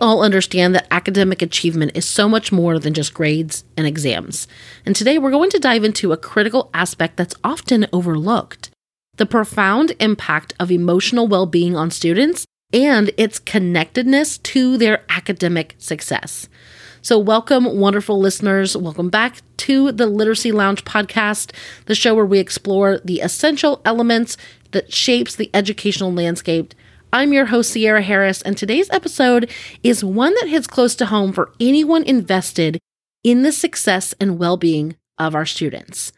all understand that academic achievement is so much more than just grades and exams. And today we're going to dive into a critical aspect that's often overlooked the profound impact of emotional well being on students and its connectedness to their academic success. So, welcome, wonderful listeners. Welcome back to the Literacy Lounge podcast, the show where we explore the essential elements that shapes the educational landscape I'm your host, Sierra Harris, and today's episode is one that hits close to home for anyone invested in the success and well being of our students.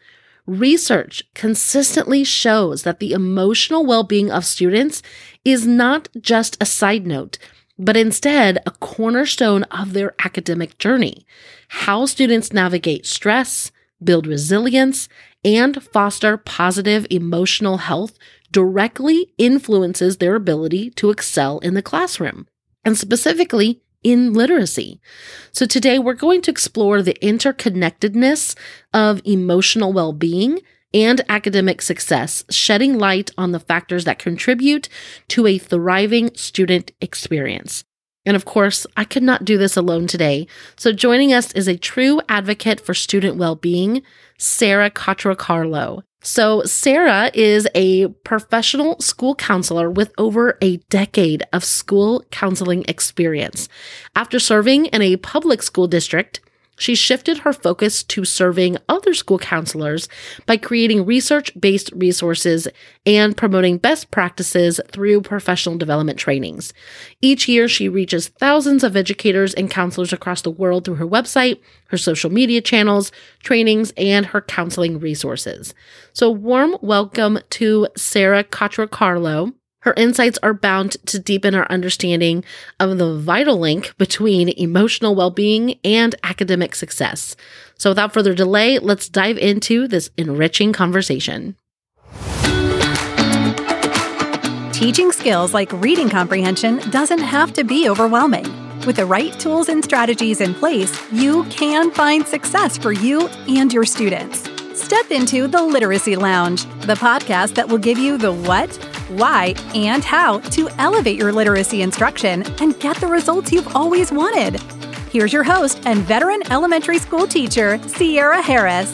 Research consistently shows that the emotional well being of students is not just a side note, but instead a cornerstone of their academic journey. How students navigate stress, build resilience, and foster positive emotional health directly influences their ability to excel in the classroom, and specifically in literacy. So, today we're going to explore the interconnectedness of emotional well being and academic success, shedding light on the factors that contribute to a thriving student experience. And of course, I could not do this alone today. So, joining us is a true advocate for student well being, Sara Carlo. So, Sara is a professional school counselor with over a decade of school counseling experience. After serving in a public school district, she shifted her focus to serving other school counselors by creating research based resources and promoting best practices through professional development trainings. Each year, she reaches thousands of educators and counselors across the world through her website, her social media channels, trainings, and her counseling resources. So, warm welcome to Sara Carlo. Her insights are bound to deepen our understanding of the vital link between emotional well being and academic success. So, without further delay, let's dive into this enriching conversation. Teaching skills like reading comprehension doesn't have to be overwhelming. With the right tools and strategies in place, you can find success for you and your students. Step into the Literacy Lounge, the podcast that will give you the what, why, and how to elevate your literacy instruction and get the results you've always wanted. Here's your host and veteran elementary school teacher, Sierra Harris.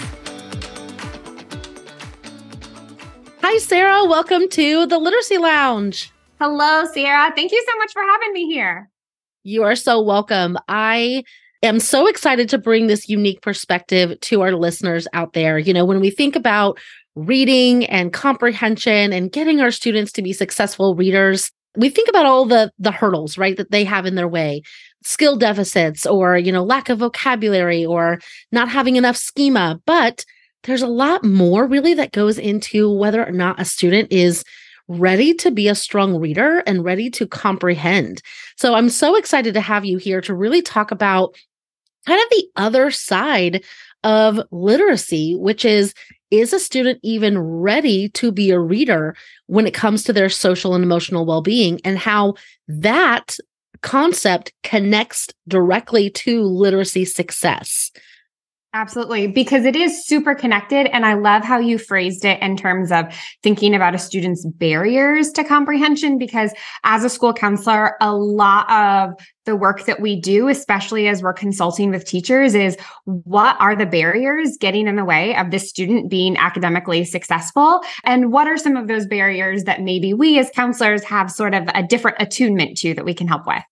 Hi, Sara. Welcome to the Literacy Lounge. Hello, Sierra. Thank you so much for having me here. You are so welcome. I am so excited to bring this unique perspective to our listeners out there. You know, when we think about reading and comprehension and getting our students to be successful readers, we think about all the the hurdles, right, that they have in their way. Skill deficits or, you know, lack of vocabulary or not having enough schema, but there's a lot more really that goes into whether or not a student is ready to be a strong reader and ready to comprehend. So I'm so excited to have you here to really talk about kind of the other side of literacy, which is is a student even ready to be a reader when it comes to their social and emotional well being, and how that concept connects directly to literacy success? Absolutely, because it is super connected. And I love how you phrased it in terms of thinking about a student's barriers to comprehension. Because as a school counselor, a lot of the work that we do, especially as we're consulting with teachers, is what are the barriers getting in the way of this student being academically successful? And what are some of those barriers that maybe we as counselors have sort of a different attunement to that we can help with?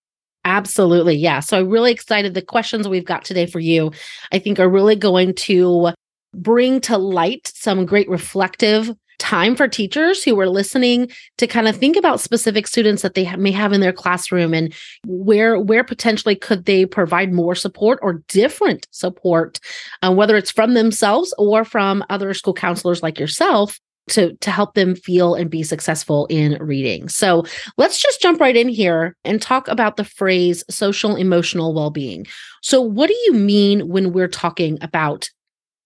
Absolutely. Yeah. So I'm really excited. The questions we've got today for you, I think, are really going to bring to light some great reflective time for teachers who are listening to kind of think about specific students that they may have in their classroom and where where potentially could they provide more support or different support uh, whether it's from themselves or from other school counselors like yourself to to help them feel and be successful in reading. So, let's just jump right in here and talk about the phrase social emotional well-being. So, what do you mean when we're talking about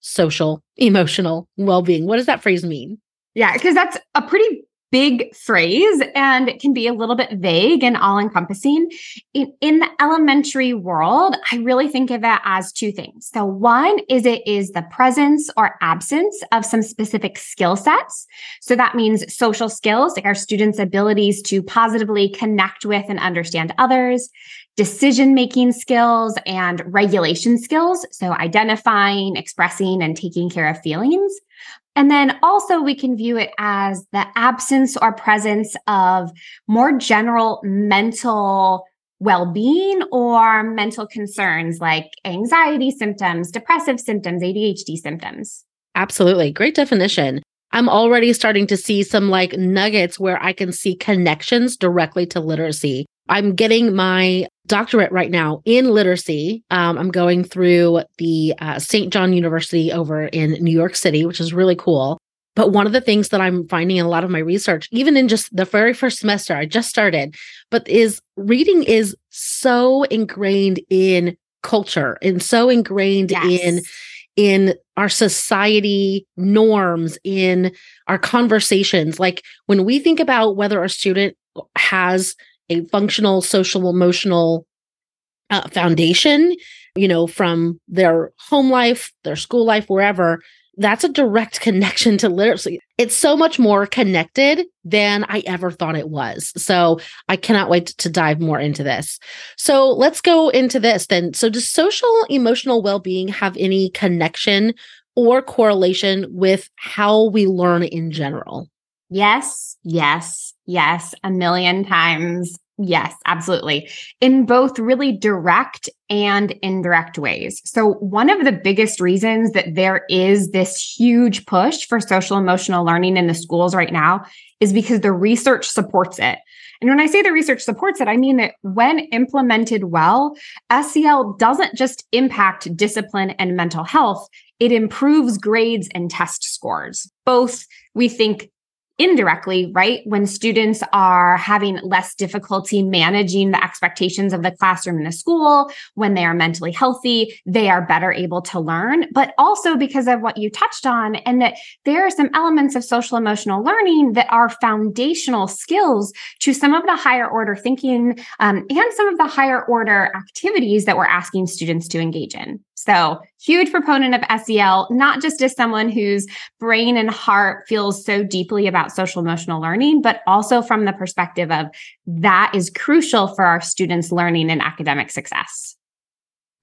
social emotional well-being? What does that phrase mean? Yeah, because that's a pretty big phrase and it can be a little bit vague and all encompassing. In, in, the elementary world, I really think of it as two things. So one is it is the presence or absence of some specific skill sets. So that means social skills, like our students' abilities to positively connect with and understand others, decision making skills and regulation skills. So identifying, expressing, and taking care of feelings. And then also, we can view it as the absence or presence of more general mental well being or mental concerns like anxiety symptoms, depressive symptoms, ADHD symptoms. Absolutely. Great definition. I'm already starting to see some like nuggets where I can see connections directly to literacy. I'm getting my doctorate right now in literacy. Um, I'm going through the uh, St. John University over in New York City, which is really cool. But one of the things that I'm finding in a lot of my research, even in just the very first semester, I just started, but is reading is so ingrained in culture and so ingrained yes. in in our society norms in our conversations like when we think about whether a student has a functional social emotional uh, foundation you know from their home life their school life wherever that's a direct connection to literacy. It's so much more connected than I ever thought it was. So I cannot wait to dive more into this. So let's go into this then. So, does social emotional well being have any connection or correlation with how we learn in general? Yes, yes, yes, a million times Yes, absolutely. In both really direct and indirect ways. So, one of the biggest reasons that there is this huge push for social emotional learning in the schools right now is because the research supports it. And when I say the research supports it, I mean that when implemented well, SEL doesn't just impact discipline and mental health, it improves grades and test scores. Both we think indirectly, right? When students are having less difficulty managing the expectations of the classroom and the school, when they are mentally healthy, they are better able to learn, but also because of what you touched on, and that there are some elements of social emotional learning that are foundational skills to some of the higher order thinking um, and some of the higher order activities that we're asking students to engage in. So, huge proponent of SEL, not just as someone whose brain and heart feels so deeply about social emotional learning, but also from the perspective of that is crucial for our students' learning and academic success.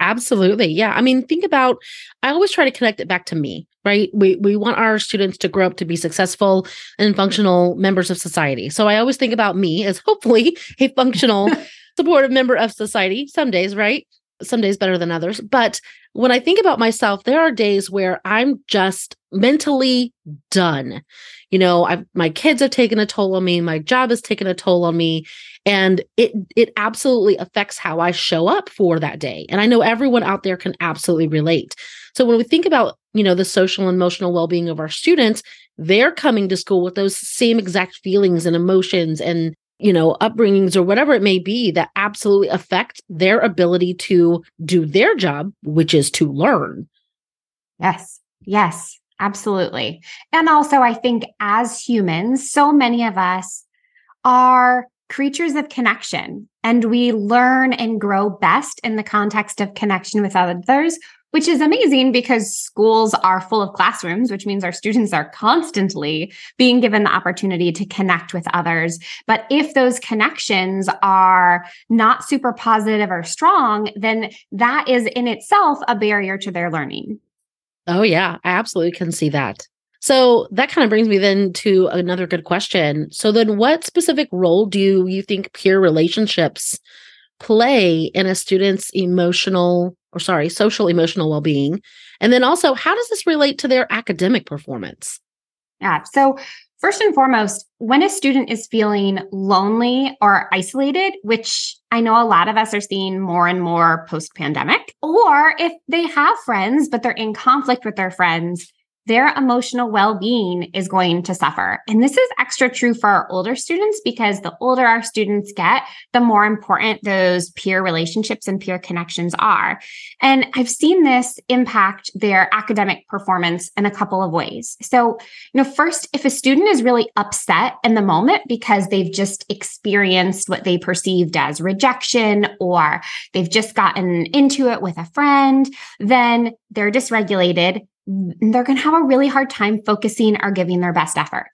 Absolutely. Yeah. I mean, think about I always try to connect it back to me, right? We we want our students to grow up to be successful and functional members of society. So I always think about me as hopefully a functional supportive member of society some days, right? Some days better than others. But when I think about myself, there are days where I'm just mentally done. You know, I've, my kids have taken a toll on me, my job has taken a toll on me, and it it absolutely affects how I show up for that day. And I know everyone out there can absolutely relate. So when we think about, you know, the social and emotional well-being of our students, they're coming to school with those same exact feelings and emotions and you know, upbringings or whatever it may be that absolutely affect their ability to do their job, which is to learn. Yes. Yes, absolutely. And also, I think as humans, so many of us are creatures of connection and we learn and grow best in the context of connection with others which is amazing because schools are full of classrooms, which means our students are constantly being given the opportunity to connect with others. But if those connections are not super positive or strong, then that is in itself a barrier to their learning. Oh, yeah, I absolutely can see that. So that kind of brings me then to another good question. So then what specific role do you, think peer relationships play in a student's emotional or sorry, social emotional well being? And then also, how does this relate to their academic performance? Yeah. So, first and foremost, when a student is feeling lonely or isolated, which I know a lot of us are seeing more and more post pandemic, or if they have friends, but they're in conflict with their friends, their emotional well being is going to suffer. And this is extra true for our older students because the older our students get, the more important those peer relationships and peer connections are. And I've seen this impact their academic performance in a couple of ways. So, you know, first, if a student is really upset in the moment because they've just experienced what they perceived as rejection or they've just gotten into it with a friend, then they're dysregulated they're going to have a really hard time focusing or giving their best effort.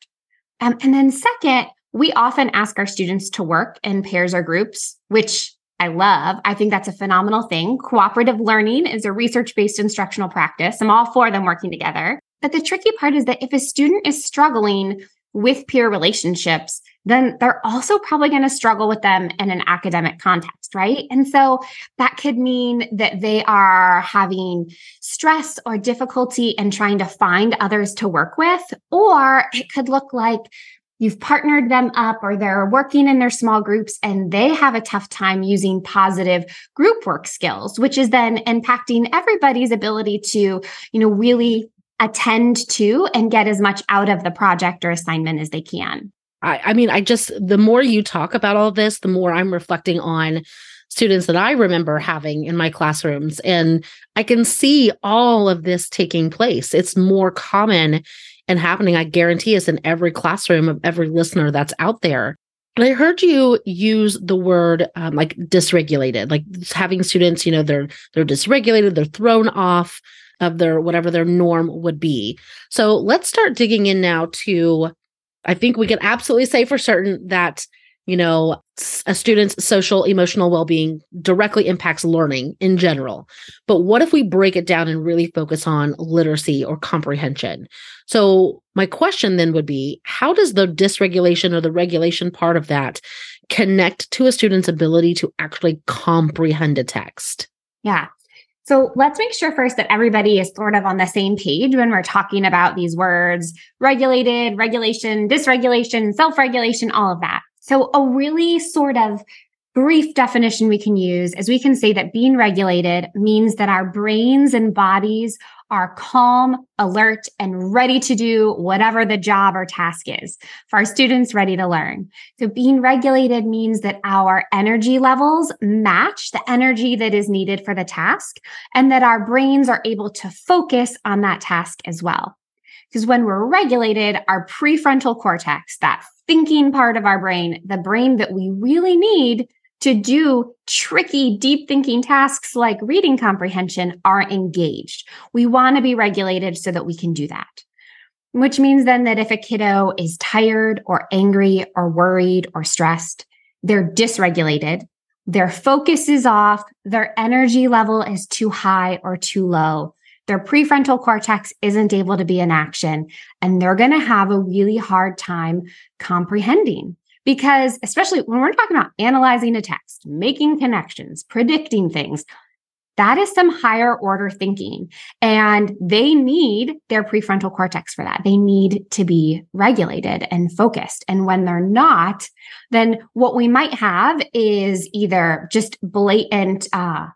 Um, and then, second, we often ask our students to work in pairs or groups, which I love. I think that's a phenomenal thing. Cooperative learning is a research based instructional practice. I'm all for them working together. But the tricky part is that if a student is struggling with peer relationships, then they're also probably going to struggle with them in an academic context, right? And so that could mean that they are having stress or difficulty in trying to find others to work with, or it could look like you've partnered them up or they're working in their small groups and they have a tough time using positive group work skills which is then impacting everybody's ability to you know really attend to and get as much out of the project or assignment as they can. I, I mean, I just, the more you talk about all this, the more I'm reflecting on students that I remember having in my classrooms. And I can see all of this taking place. It's more common and happening, I guarantee us, in every classroom of every listener that's out there. And I heard you use the word um, like dysregulated, like having students, you know, they're they're dysregulated, they're thrown off of their whatever their norm would be. So let's start digging in now to I think we can absolutely say for certain that you know a student's social emotional well-being directly impacts learning in general. But what if we break it down and really focus on literacy or comprehension? So my question then would be how does the dysregulation or the regulation part of that connect to a student's ability to actually comprehend a text? Yeah so let's make sure first that everybody is sort of on the same page when we're talking about these words regulated, regulation, dysregulation, self regulation, all of that. So, a really sort of brief definition we can use is we can say that being regulated means that our brains and bodies are calm, alert, and ready to do whatever the job or task is for our students ready to learn. So being regulated means that our energy levels match the energy that is needed for the task and that our brains are able to focus on that task as well. Because when we're regulated, our prefrontal cortex, that thinking part of our brain, the brain that we really need to do tricky, deep thinking tasks like reading comprehension are engaged. We want to be regulated so that we can do that. Which means then that if a kiddo is tired or angry or worried or stressed, they're dysregulated, their focus is off, their energy level is too high or too low. Their prefrontal cortex isn't able to be in action, and they're going to have a really hard time comprehending because, especially when we're talking about analyzing a text, making connections, predicting things, that is some higher order thinking. And they need their prefrontal cortex for that. They need to be regulated and focused. And when they're not, then what we might have is either just blatant uh,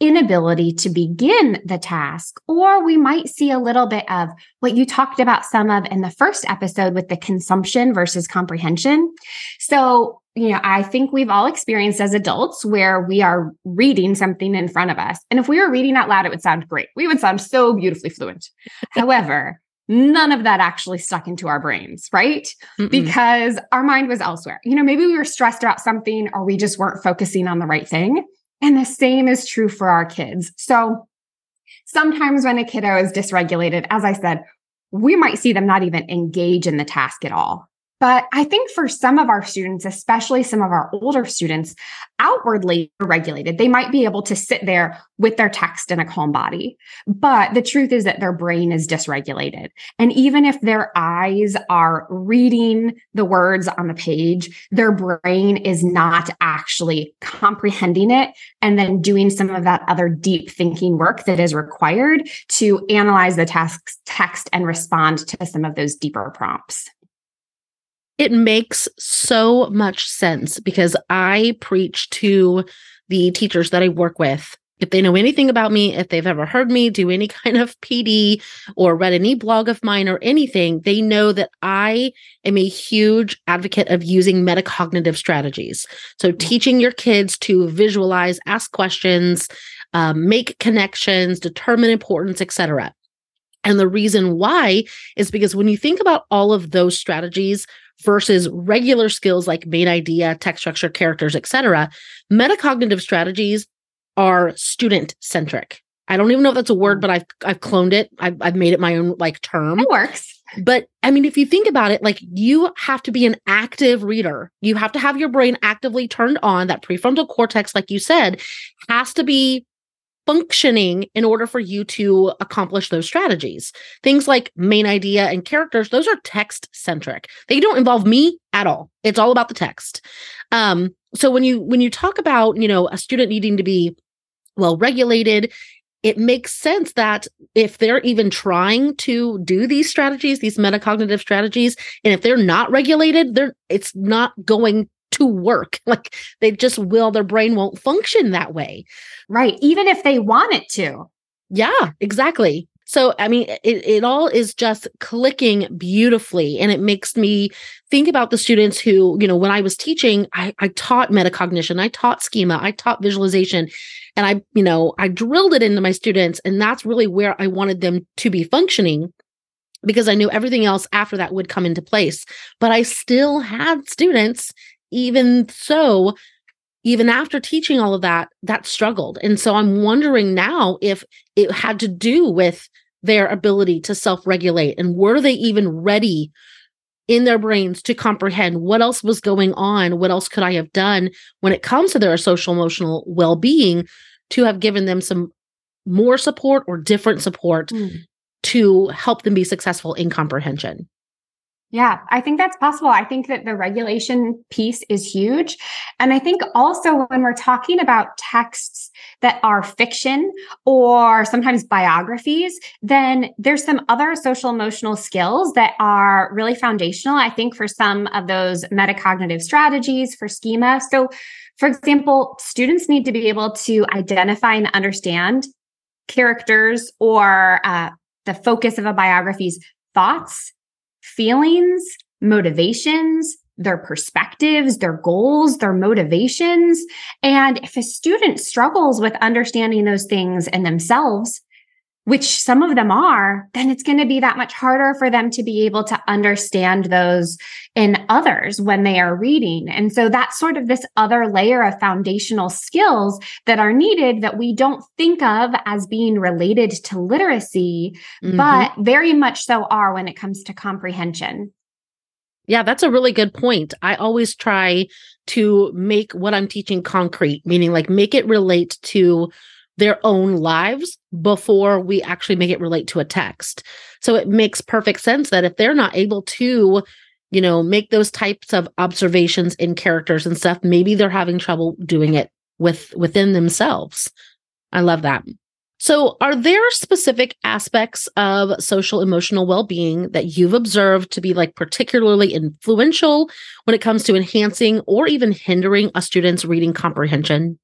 inability to begin the task, or we might see a little bit of what you talked about some of in the first episode with the consumption versus comprehension. So, you know, I think we've all experienced as adults where we are reading something in front of us. And if we were reading out loud, it would sound great. We would sound so beautifully fluent. However, none of that actually stuck into our brains, right? Mm-mm. Because our mind was elsewhere. You know, maybe we were stressed about something or we just weren't focusing on the right thing. And the same is true for our kids. So sometimes when a kiddo is dysregulated, as I said, we might see them not even engage in the task at all. But I think for some of our students, especially some of our older students, outwardly regulated, they might be able to sit there with their text in a calm body. But the truth is that their brain is dysregulated. And even if their eyes are reading the words on the page, their brain is not actually comprehending it and then doing some of that other deep thinking work that is required to analyze the task, text and respond to some of those deeper prompts. It makes so much sense because I preach to the teachers that I work with. If they know anything about me, if they've ever heard me do any kind of PD or read any blog of mine or anything, they know that I am a huge advocate of using metacognitive strategies. So, teaching your kids to visualize, ask questions, um, make connections, determine importance, etc. And the reason why is because when you think about all of those strategies, versus regular skills like main idea, text structure, characters, etc. Metacognitive strategies are student centric. I don't even know if that's a word, but I've I've cloned it. I've, I've made it my own like term. It works. But I mean, if you think about it, like you have to be an active reader. You have to have your brain actively turned on. That prefrontal cortex, like you said, has to be functioning in order for you to accomplish those strategies. Things like main idea and characters, those are text centric. They don't involve me at all. It's all about the text. Um, so when you when you talk about, you know, a student needing to be well regulated, it makes sense that if they're even trying to do these strategies, these metacognitive strategies, and if they're not regulated, they're it's not going to work. Like they just will, their brain won't function that way. Right. Even if they want it to. Yeah, exactly. So, I mean, it, it all is just clicking beautifully. And it makes me think about the students who, you know, when I was teaching, I, I taught metacognition, I taught schema, I taught visualization, and I, you know, I drilled it into my students. And that's really where I wanted them to be functioning because I knew everything else after that would come into place. But I still had students, even so, even after teaching all of that, that struggled. And so I'm wondering now if it had to do with their ability to self regulate and were they even ready in their brains to comprehend what else was going on? What else could I have done when it comes to their social emotional well being to have given them some more support or different support mm. to help them be successful in comprehension? Yeah, I think that's possible. I think that the regulation piece is huge. And I think also when we're talking about texts that are fiction or sometimes biographies, then there's some other social emotional skills that are really foundational, I think, for some of those metacognitive strategies for schema. So, for example, students need to be able to identify and understand characters or uh, the focus of a biography's thoughts feelings, motivations, their perspectives, their goals, their motivations. And if a student struggles with understanding those things in themselves, which some of them are, then it's going to be that much harder for them to be able to understand those in others when they are reading. And so that's sort of this other layer of foundational skills that are needed that we don't think of as being related to literacy, mm-hmm. but very much so are when it comes to comprehension. Yeah, that's a really good point. I always try to make what I'm teaching concrete, meaning like make it relate to their own lives before we actually make it relate to a text. So it makes perfect sense that if they're not able to, you know, make those types of observations in characters and stuff, maybe they're having trouble doing it with within themselves. I love that. So, are there specific aspects of social emotional well being that you've observed to be like particularly influential when it comes to enhancing or even hindering a student's reading comprehension?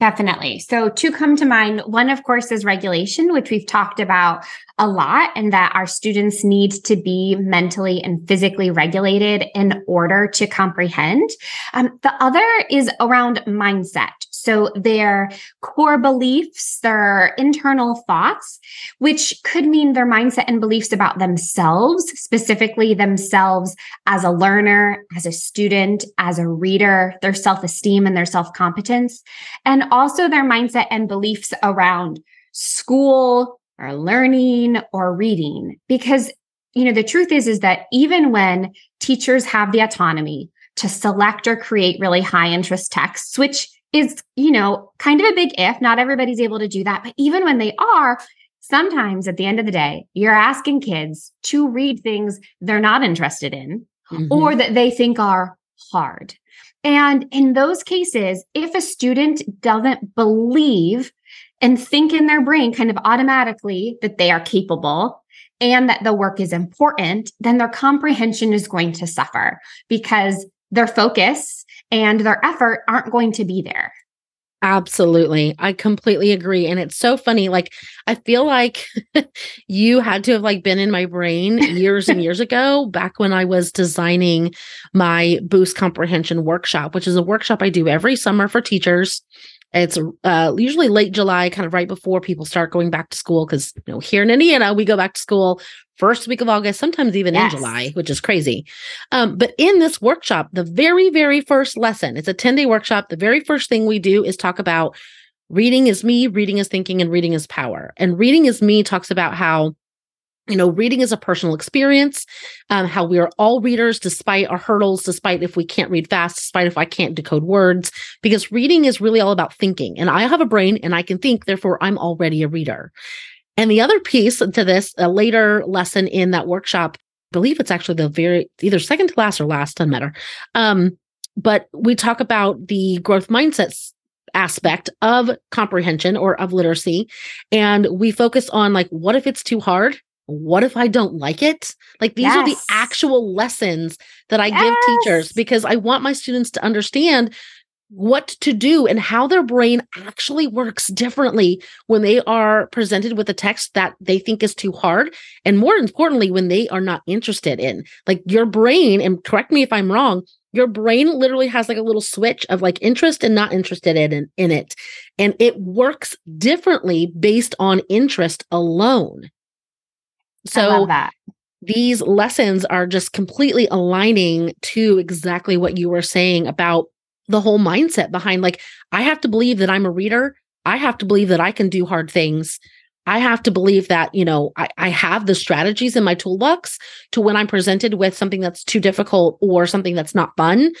Definitely. So, two come to mind. One, of course, is regulation, which we've talked about a lot, and that our students need to be mentally and physically regulated in order to comprehend. Um, the other is around mindset. So their core beliefs, their internal thoughts, which could mean their mindset and beliefs about themselves, specifically themselves as a learner, as a student, as a reader, their self esteem and their self competence, and also their mindset and beliefs around school or learning or reading. Because you know, the truth is, is that even when teachers have the autonomy to select or create really high interest texts, which is, you know, kind of a big if. Not everybody's able to do that. But even when they are, sometimes at the end of the day, you're asking kids to read things they're not interested in mm-hmm. or that they think are hard. And in those cases, if a student doesn't believe and think in their brain kind of automatically that they are capable and that the work is important, then their comprehension is going to suffer because their focus and their effort aren't going to be there. Absolutely. I completely agree. And it's so funny. Like, I feel like you had to have like been in my brain years and years ago, back when I was designing my boost comprehension workshop, which is a workshop I do every summer for teachers. It's uh, usually late July, kind of right before people start going back to school. Cause, you know, here in Indiana, we go back to school first week of August, sometimes even yes. in July, which is crazy. Um, but in this workshop, the very, very first lesson, it's a 10 day workshop. The very first thing we do is talk about reading is me, reading is thinking, and reading is power. And reading is me talks about how you know, reading is a personal experience, um, how we are all readers despite our hurdles, despite if we can't read fast, despite if I can't decode words, because reading is really all about thinking. And I have a brain and I can think, therefore, I'm already a reader. And the other piece to this, a later lesson in that workshop, I believe it's actually the very either second to last or last, doesn't matter. Um, but we talk about the growth mindsets aspect of comprehension or of literacy. And we focus on like, what if it's too hard? What if I don't like it? Like these yes. are the actual lessons that I yes. give teachers because I want my students to understand what to do and how their brain actually works differently when they are presented with a text that they think is too hard and more importantly when they are not interested in. Like your brain and correct me if i'm wrong your brain literally has like a little switch of like interest and not interested in, in, it. And it works differently based on interest alone. So these lessons are just completely aligning to exactly what you were saying about the whole mindset behind like I have to believe that I'm a reader. I have to believe that I can do hard things. I have to believe that, you know, I, I have the strategies in my toolbox to when I'm presented with something that's too difficult or something that's not fun,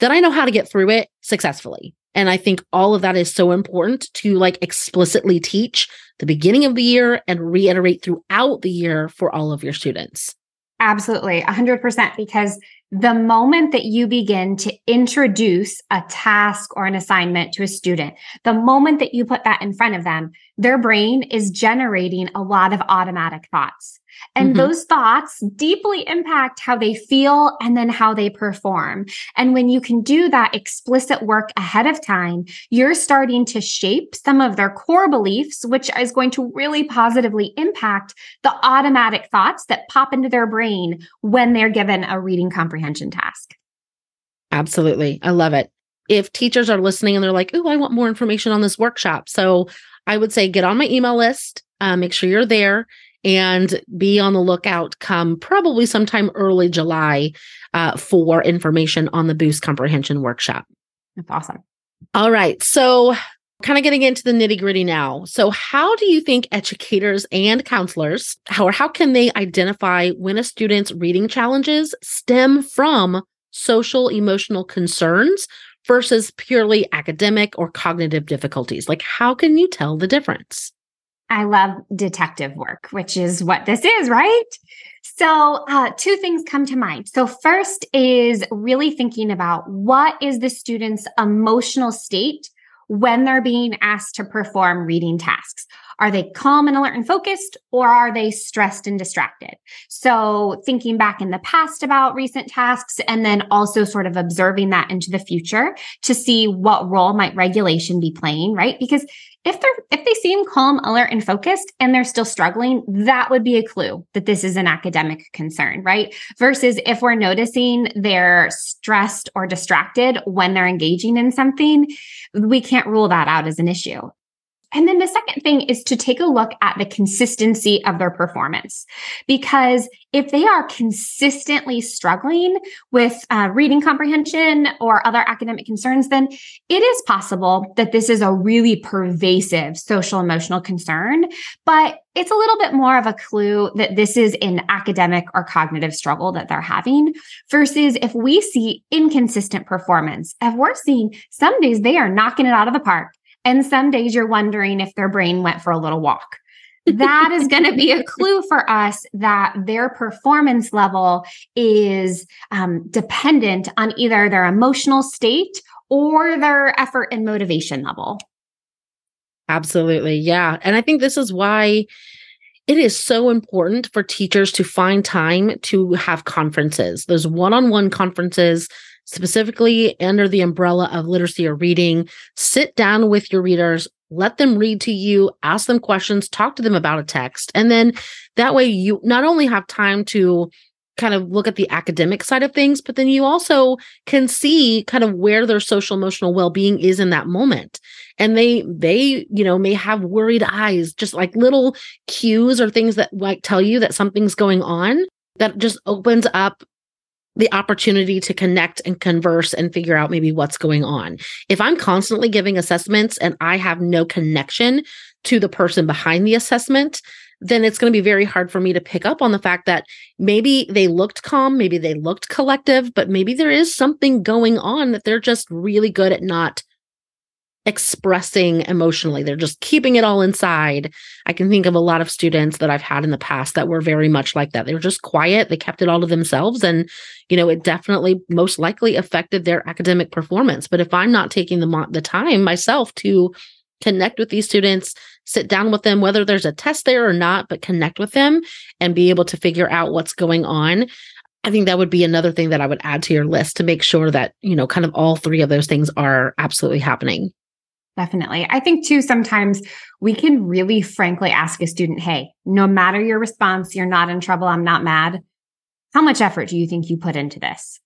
that I know how to get through it successfully. And I think all of that is so important to like explicitly teach the beginning of the year and reiterate throughout the year for all of your students. Absolutely, 100%. Because the moment that you begin to introduce a task or an assignment to a student, the moment that you put that in front of them, their brain is generating a lot of automatic thoughts. And mm-hmm. those thoughts deeply impact how they feel and then how they perform. And when you can do that explicit work ahead of time, you're starting to shape some of their core beliefs, which is going to really positively impact the automatic thoughts that pop into their brain when they're given a reading comprehension task. Absolutely. I love it. If teachers are listening and they're like, oh, I want more information on this workshop. So I would say get on my email list, uh, make sure you're there and be on the lookout come probably sometime early July uh, for information on the Boost Comprehension Workshop. That's awesome. All right. So, kind of getting into the nitty gritty now. So, how do you think educators and counselors, how or how can they identify when a student's reading challenges stem from social emotional concerns versus purely academic or cognitive difficulties? Like, how can you tell the difference? I love detective work, which is what this is, right? So, uh, two things come to mind. So, first is really thinking about what is the student's emotional state when they're being asked to perform reading tasks. Are they calm and alert and focused, or are they stressed and distracted? So, thinking back in the past about recent tasks, and then also sort of observing that into the future to see what role might regulation be playing, right? Because if they're if they seem calm, alert, and focused, and they're still struggling, that would be a clue that this is an academic concern, right? Versus if we're noticing they're stressed or distracted when they're engaging in something, we can't rule that out as an issue. And then the second thing is to take a look at the consistency of their performance. Because if they are consistently struggling with uh, reading comprehension or other academic concerns, then it is possible that this is a really pervasive social emotional concern. But it's a little bit more of a clue that this is an academic or cognitive struggle that they're having versus if we see inconsistent performance, if we're seeing some days they are knocking it out of the park and some days you're wondering if their brain went for a little walk. that is going to be a clue for us that their performance level is um, dependent on either their emotional state or their effort and motivation level. Absolutely. Yeah. And I think this is why it is so important for teachers to find time to have conferences. Those one on one conferences specifically under the umbrella of literacy or reading. Sit down with your readers, let them read to you, ask them questions, talk to them about a text. And then that way you not only have time to kind of look at the academic side of things, but then you also can see kind of where their social emotional well-being is in that moment. And they they, you know, may have worried eyes, just like little cues or things that like tell you that something's going on that just opens up the opportunity to connect and converse and figure out maybe what's going on. If I'm constantly giving assessments and I have no connection to the person behind the assessment, then it's going to be very hard for me to pick up on the fact that maybe they looked calm, maybe they looked collective, but maybe there is something going on that they're just really good at not expressing emotionally. They're just keeping it all inside. I can think of a lot of students that I've had in the past that were very much like that. They were just quiet, they kept it all to themselves and you know, it definitely most likely affected their academic performance. But if I'm not taking the the time myself to connect with these students, sit down with them whether there's a test there or not, but connect with them and be able to figure out what's going on. I think that would be another thing that I would add to your list to make sure that, you know, kind of all three of those things are absolutely happening. Definitely. I think too, sometimes we can really frankly ask a student, Hey, no matter your response, you're not in trouble. I'm not mad. How much effort do you think you put into this?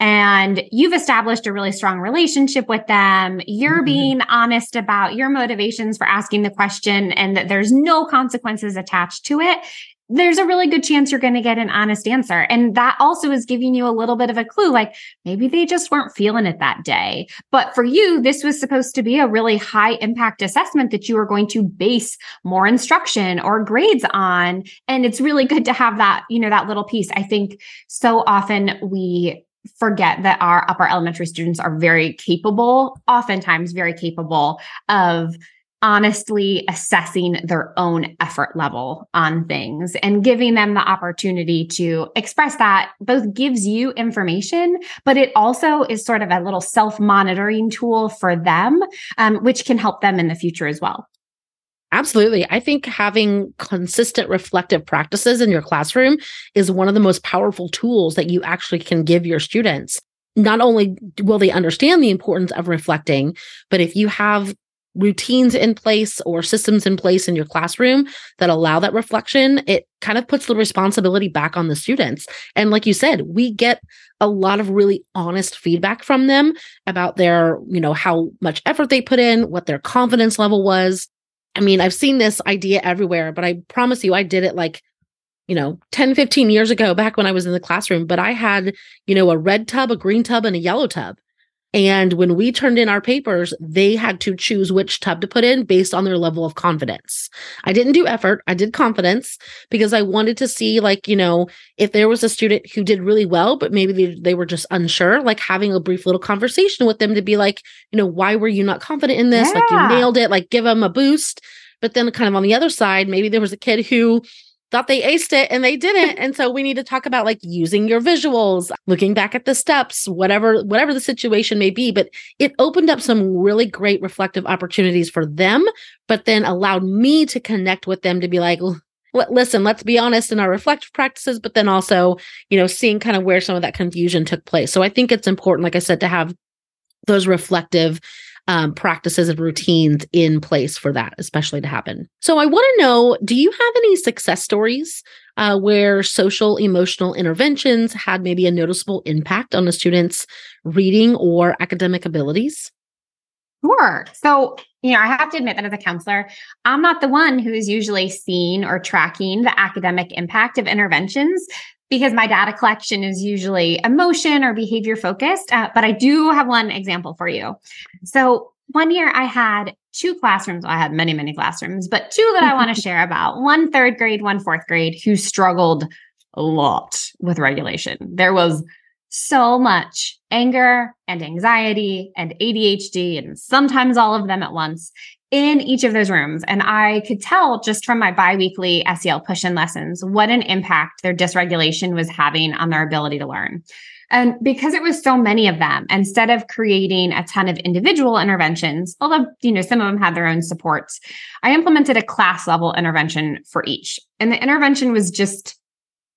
And you've established a really strong relationship with them. You're mm-hmm. being honest about your motivations for asking the question and that there's no consequences attached to it there's a really good chance you're going to get an honest answer. And that also is giving you a little bit of a clue like maybe they just weren't feeling it that day. But for you, this was supposed to be a really high impact assessment that you were going to base more instruction or grades on. And it's really good to have that, you know, that little piece. I think so often we forget that our upper elementary students are very capable, oftentimes very capable of honestly assessing their own effort level on things and giving them the opportunity to express that both gives you information, but it also is sort of a little self monitoring tool for them, um, which can help them in the future as well. Absolutely. I think having consistent reflective practices in your classroom is one of the most powerful tools that you actually can give your students. Not only will they understand the importance of reflecting, but if you have routines in place or systems in place in your classroom that allow that reflection, it kind of puts the responsibility back on the students. And like you said, we get a lot of really honest feedback from them about their, you know, how much effort they put in, what their confidence level was. I mean, I've seen this idea everywhere, but I promise you, I did it like you know 10 15 years ago back when i was in the classroom but i had you know a red tub a green tub and a yellow tub and when we turned in our papers, they had to choose which tub to put in based on their level of confidence. I didn't do effort, I did confidence because I wanted to see, like, you know, if there was a student who did really well, but maybe they, they were just unsure, like having a brief little conversation with them to be like, you know, why were you not confident in this? Yeah. Like, you nailed it, like, give them a boost. But then, kind of on the other side, maybe there was a kid who thought they aced it and they didn't. And so we need to talk about like using your visuals, looking back at the steps, whatever, whatever the situation may be. But it opened up some really great reflective opportunities for them, but then allowed me to connect with them to be like, listen, let's be honest in our reflective practices, but then also, you know, seeing kind of where some of that confusion took place. So I think it's important, like I said, to have those reflective um, practices and routines in place for that, especially to happen. So I want to know do you have any success stories uh, where social emotional interventions had maybe a noticeable impact on a student's reading or academic abilities? Sure. So, you know, I have to admit that as a counselor, I'm not the one who's usually seeing or tracking the academic impact of interventions because my data collection is usually emotion or behavior focused. Uh, but I do have one example for you. So one year I had two classrooms. I had many, many classrooms, but two that I want to share about one third grade, one fourth grade who struggled a lot with regulation. There was so much anger and anxiety and ADHD, and sometimes all of them at once in each of those rooms. And I could tell just from my biweekly SEL push in lessons what an impact their dysregulation was having on their ability to learn. And because it was so many of them, instead of creating a ton of individual interventions, although, you know, some of them had their own supports, I implemented a class level intervention for each. And the intervention was just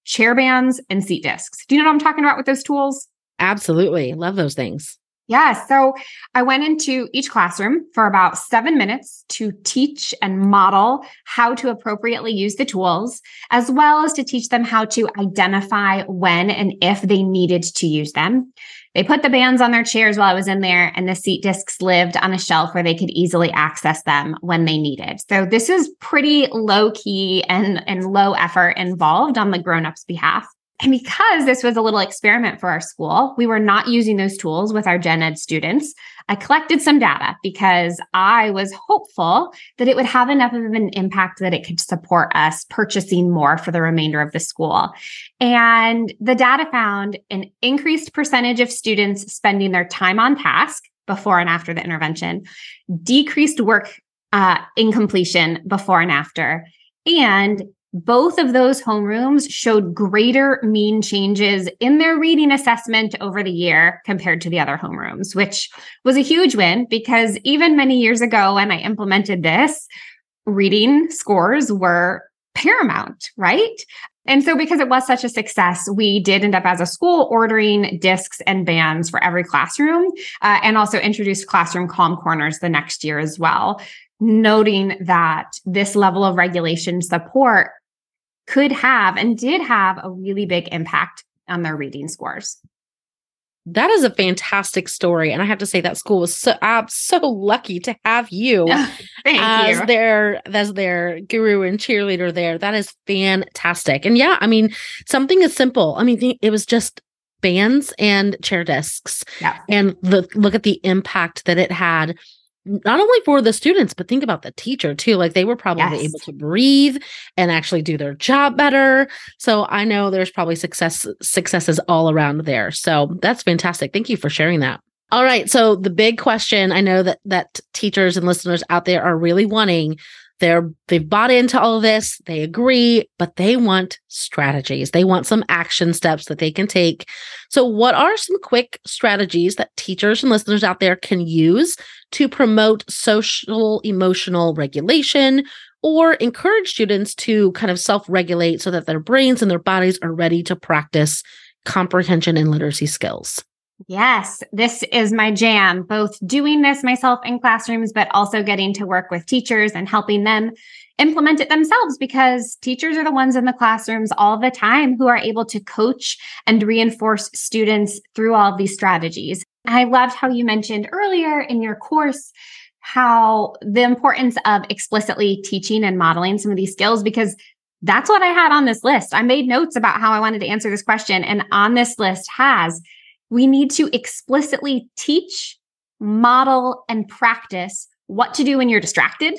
chair bands and seat discs. Do you know what I'm talking about with those tools? Absolutely. Love those things. Yeah. So I went into each classroom for about seven minutes to teach and model how to appropriately use the tools, as well as to teach them how to identify when and if they needed to use them. They put the bands on their chairs while I was in there, and the seat discs lived on a shelf where they could easily access them when they needed. So this is pretty low key and, and low effort involved on the grown ups' behalf. And because this was a little experiment for our school, we were not using those tools with our gen ed students. I collected some data because I was hopeful that it would have enough of an impact that it could support us purchasing more for the remainder of the school. And the data found an increased percentage of students spending their time on task before and after the intervention, decreased work uh, incompletion before and after, and both of those homerooms showed greater mean changes in their reading assessment over the year compared to the other homerooms, which was a huge win because even many years ago when I implemented this, reading scores were paramount, right? And so, because it was such a success, we did end up as a school ordering discs and bands for every classroom uh, and also introduced classroom calm corners the next year as well noting that this level of regulation support could have and did have a really big impact on their reading scores. That is a fantastic story. And I have to say that school was so I'm so lucky to have you as you. their as their guru and cheerleader there. That is fantastic. And yeah, I mean, something as simple. I mean, it was just bands and chair desks. Yeah. And the look at the impact that it had not only for the students, but think about the teacher too. Like they were probably yes. able to breathe and actually do their job better. So I know there's probably success successes all around there. So that's fantastic. Thank you for sharing that. All right. So the big question I know that that teachers and listeners out there are really wanting they're they've bought into all this, they agree, but they want strategies. They want some action steps that they can take. So what are some quick strategies that teachers and listeners out there can use to promote social emotional regulation or encourage students to kind of self-regulate so that their brains and their bodies are ready to practice comprehension and literacy skills? Yes, this is my jam, both doing this myself in classrooms, but also getting to work with teachers and helping them implement it themselves because teachers are the ones in the classrooms all the time who are able to coach and reinforce students through all of these strategies. I loved how you mentioned earlier in your course how the importance of explicitly teaching and modeling some of these skills because that's what I had on this list. I made notes about how I wanted to answer this question and on this list has we need to explicitly teach, model, and practice what to do when you're distracted.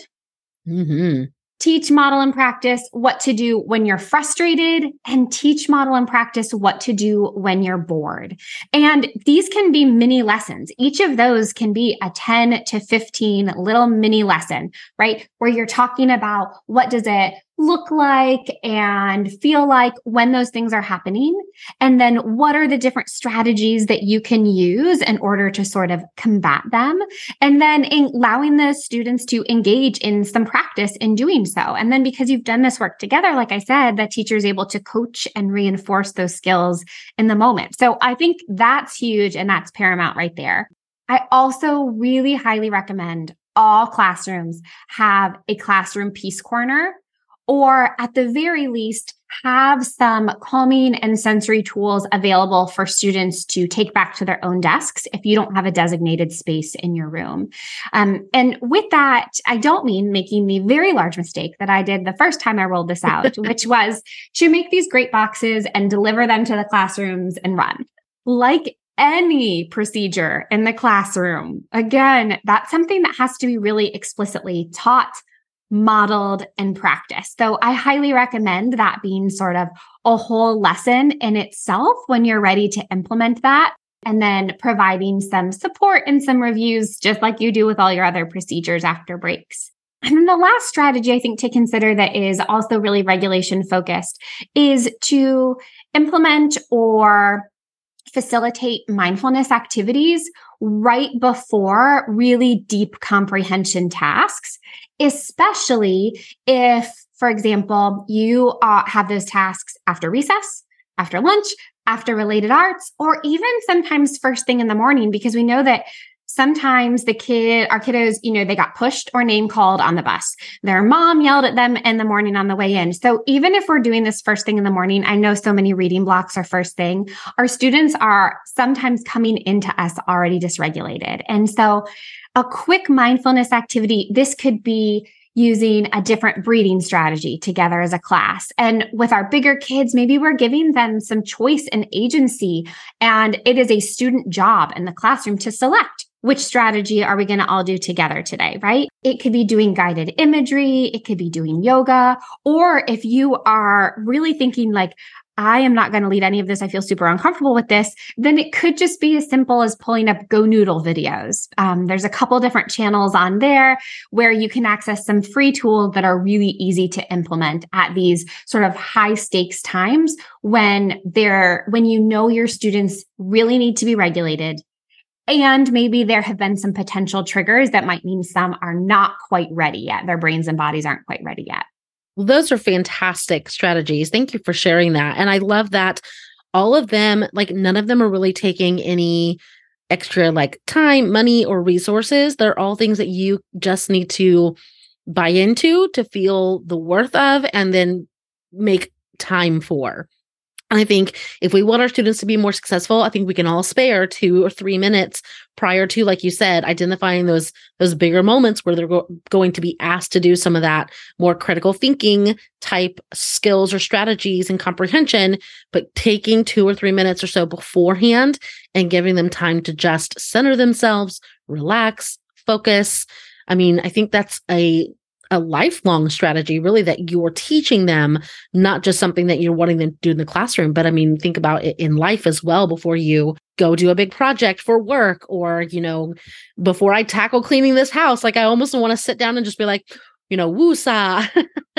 Mm-hmm. Teach, model, and practice what to do when you're frustrated, and teach, model, and practice what to do when you're bored. And these can be mini lessons. Each of those can be a 10 to 15 little mini lesson, right? Where you're talking about what does it look like and feel like when those things are happening? And then what are the different strategies that you can use in order to sort of combat them? And then allowing the students to engage in some practice in doing so. And then because you've done this work together, like I said, the teacher is able to coach and reinforce those skills in the moment. So I think that's huge and that's paramount right there. I also really highly recommend all classrooms have a classroom peace corner or at the very least, have some calming and sensory tools available for students to take back to their own desks if you don't have a designated space in your room. Um, and with that, I don't mean making the very large mistake that I did the first time I rolled this out, which was to make these great boxes and deliver them to the classrooms and run. Like any procedure in the classroom, again, that's something that has to be really explicitly taught modeled and practiced. So I highly recommend that being sort of a whole lesson in itself when you're ready to implement that. And then providing some support and some reviews, just like you do with all your other procedures after breaks. And then the last strategy I think to consider that is also really regulation focused is to implement or facilitate mindfulness activities right before really deep comprehension tasks, especially if, for example, you uh, have those tasks after recess, after lunch, after related arts, or even sometimes first thing in the morning, because we know that sometimes the kid, our kiddos, you know, they got pushed or name called on the bus. Their mom yelled at them in the morning on the way in. So even if we're doing this first thing in the morning, I know so many reading blocks are first thing. Our students are sometimes coming into us already dysregulated. And so a quick mindfulness activity, this could be using a different breathing strategy together as a class. And with our bigger kids, maybe we're giving them some choice and agency. And it is a student job in the classroom to select which strategy are we going to all do together today, right? It could be doing guided imagery. It could be doing yoga. Or if you are really thinking like, I am not going to lead any of this. I feel super uncomfortable with this. Then it could just be as simple as pulling up GoNoodle videos. Um, there's a couple different channels on there where you can access some free tools that are really easy to implement at these sort of high stakes times when they're, when you know your students really need to be regulated. And maybe there have been some potential triggers that might mean some are not quite ready yet. Their brains and bodies aren't quite ready yet. Well, those are fantastic strategies. Thank you for sharing that. And I love that all of them, like none of them are really taking any extra like time, money, or resources. They're all things that you just need to buy into to feel the worth of and then make time for. I think if we want our students to be more successful, I think we can all spare two or three minutes prior to, like you said, identifying those those bigger moments where they're go- going to be asked to do some of that more critical thinking type skills or strategies and comprehension, but taking two or three minutes or so beforehand and giving them time to just center themselves, relax, focus. I mean, I think that's a a lifelong strategy really that you're teaching them not just something that you're wanting them to do in the classroom but i mean think about it in life as well before you go do a big project for work or you know before i tackle cleaning this house like i almost want to sit down and just be like you know woosah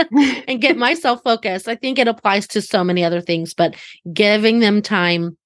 and get myself focused. I think it applies to so many other things but giving them time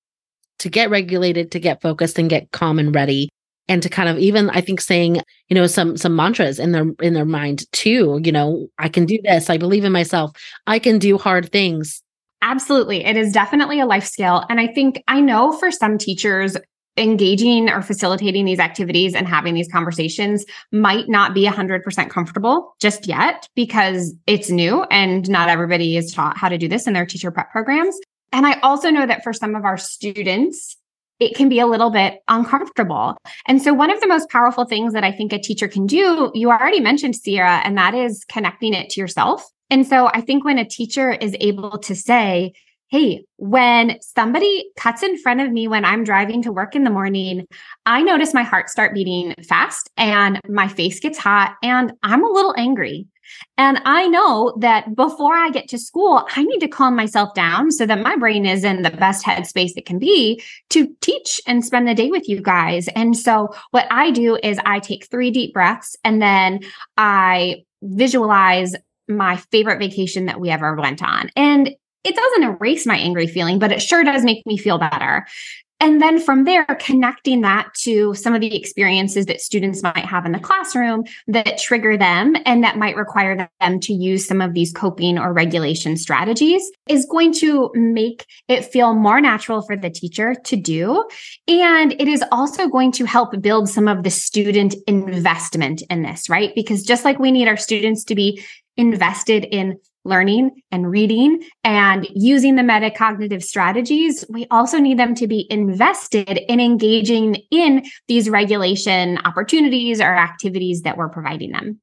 to get regulated to get focused and get calm and ready and to kind of even i think saying you know some some mantras in their in their mind too you know i can do this. I believe in myself. I can do hard things. Absolutely. It is definitely a life skill. And i think i know for some teachers engaging or facilitating these activities and having these conversations might not be 100% comfortable just yet because it's new and not everybody is taught how to do this in their teacher prep programs. And I also know that for some of our students, it can be a little bit uncomfortable. And so, one of the most powerful things that I think a teacher can do, you already mentioned, Sierra, and that is connecting it to yourself. And so, I think when a teacher is able to say, Hey, when somebody cuts in front of me when I'm driving to work in the morning, I notice my heart start beating fast and my face gets hot and I'm a little angry. And I know that before I get to school, I need to calm myself down so that my brain is in the best headspace it can be to teach and spend the day with you guys. And so what I do is I take three deep breaths and then I visualize my favorite vacation that we ever went on. And it doesn't erase my angry feeling, but it sure does make me feel better. And then from there, connecting that to some of the experiences that students might have in the classroom that trigger them and that might require them to use some of these coping or regulation strategies is going to make it feel more natural for the teacher to do. And it is also going to help build some of the student investment in this, right? Because just like we need our students to be invested in learning and reading and mm-hmm. using the metacognitive strategies, we also need them to be invested in engaging in these regulation opportunities or activities that we're providing them.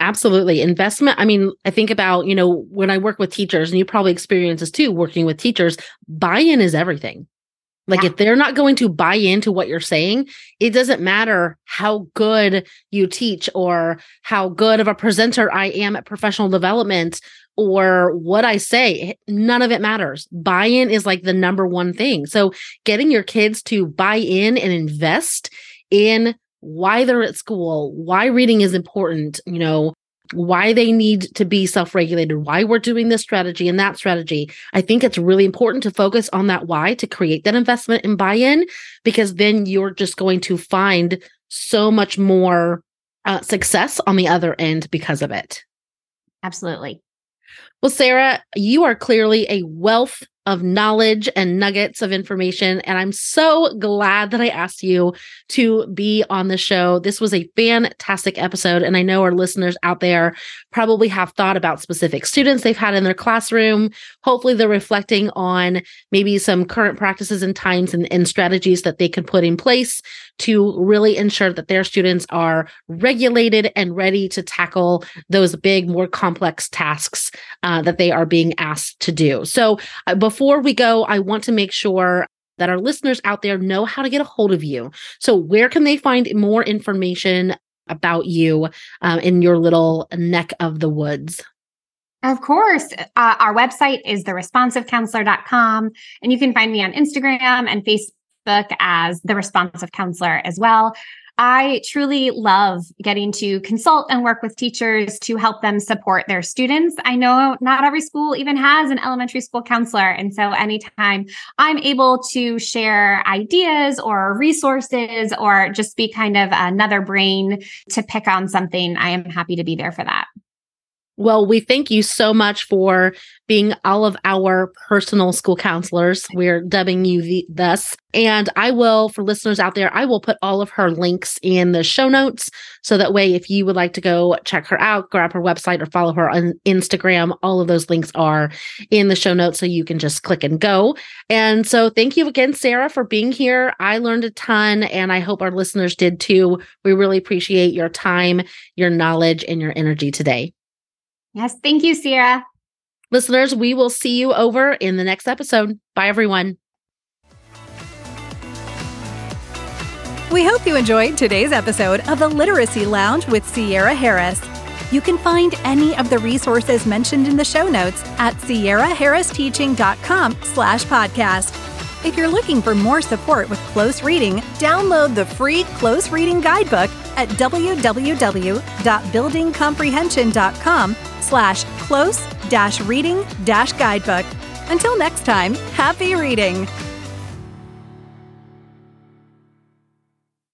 Absolutely. Investment. I mean, I think about, you know, when I work with teachers, and you probably experience this too, working with teachers, buy in is everything. Like yeah. if they're not going to buy into what you're saying, it doesn't matter how good you teach or how good of a presenter I am at professional development or what I say. None of it matters. Buy in is like the number one thing. So getting your kids to buy in and invest in why they're at school, why reading is important, you know, why they need to be self regulated, why we're doing this strategy and that strategy. I think it's really important to focus on that why to create that investment and buy in, because then you're just going to find so much more uh, success on the other end because of it. Absolutely. Well, Sara, you are clearly a wealth of knowledge and nuggets of information. And I'm so glad that I asked you to be on the show. This was a fantastic episode. And I know our listeners out there probably have thought about specific students they've had in their classroom. Hopefully, they're reflecting on maybe some current practices and times and, and strategies that they can put in place to really ensure that their students are regulated and ready to tackle those big, more complex tasks uh, that they are being asked to do. So, uh, before we go, I want to make sure that our listeners out there know how to get a hold of you. So, where can they find more information about you um, in your little neck of the woods? Of course. Uh, our website is theresponsivecounselor.com, and you can find me on Instagram and Facebook as the responsive counselor as well. I truly love getting to consult and work with teachers to help them support their students. I know not every school even has an elementary school counselor. And so anytime I'm able to share ideas or resources or just be kind of another brain to pick on something, I am happy to be there for that. Well, we thank you so much for being all of our personal school counselors. We're dubbing you the, thus. And I will, for listeners out there, I will put all of her links in the show notes. So that way, if you would like to go check her out, grab her website, or follow her on Instagram, all of those links are in the show notes. So you can just click and go. And so thank you again, Sara, for being here. I learned a ton, and I hope our listeners did too. We really appreciate your time, your knowledge, and your energy today. Yes. Thank you, Sierra. Listeners, we will see you over in the next episode. Bye, everyone. We hope you enjoyed today's episode of the Literacy Lounge with Sierra Harris. You can find any of the resources mentioned in the show notes at sierraharristeaching.com slash podcast. If you're looking for more support with close reading, download the free close reading guidebook at www.buildingcomprehension.com slash close dash reading dash guidebook. Until next time, happy reading!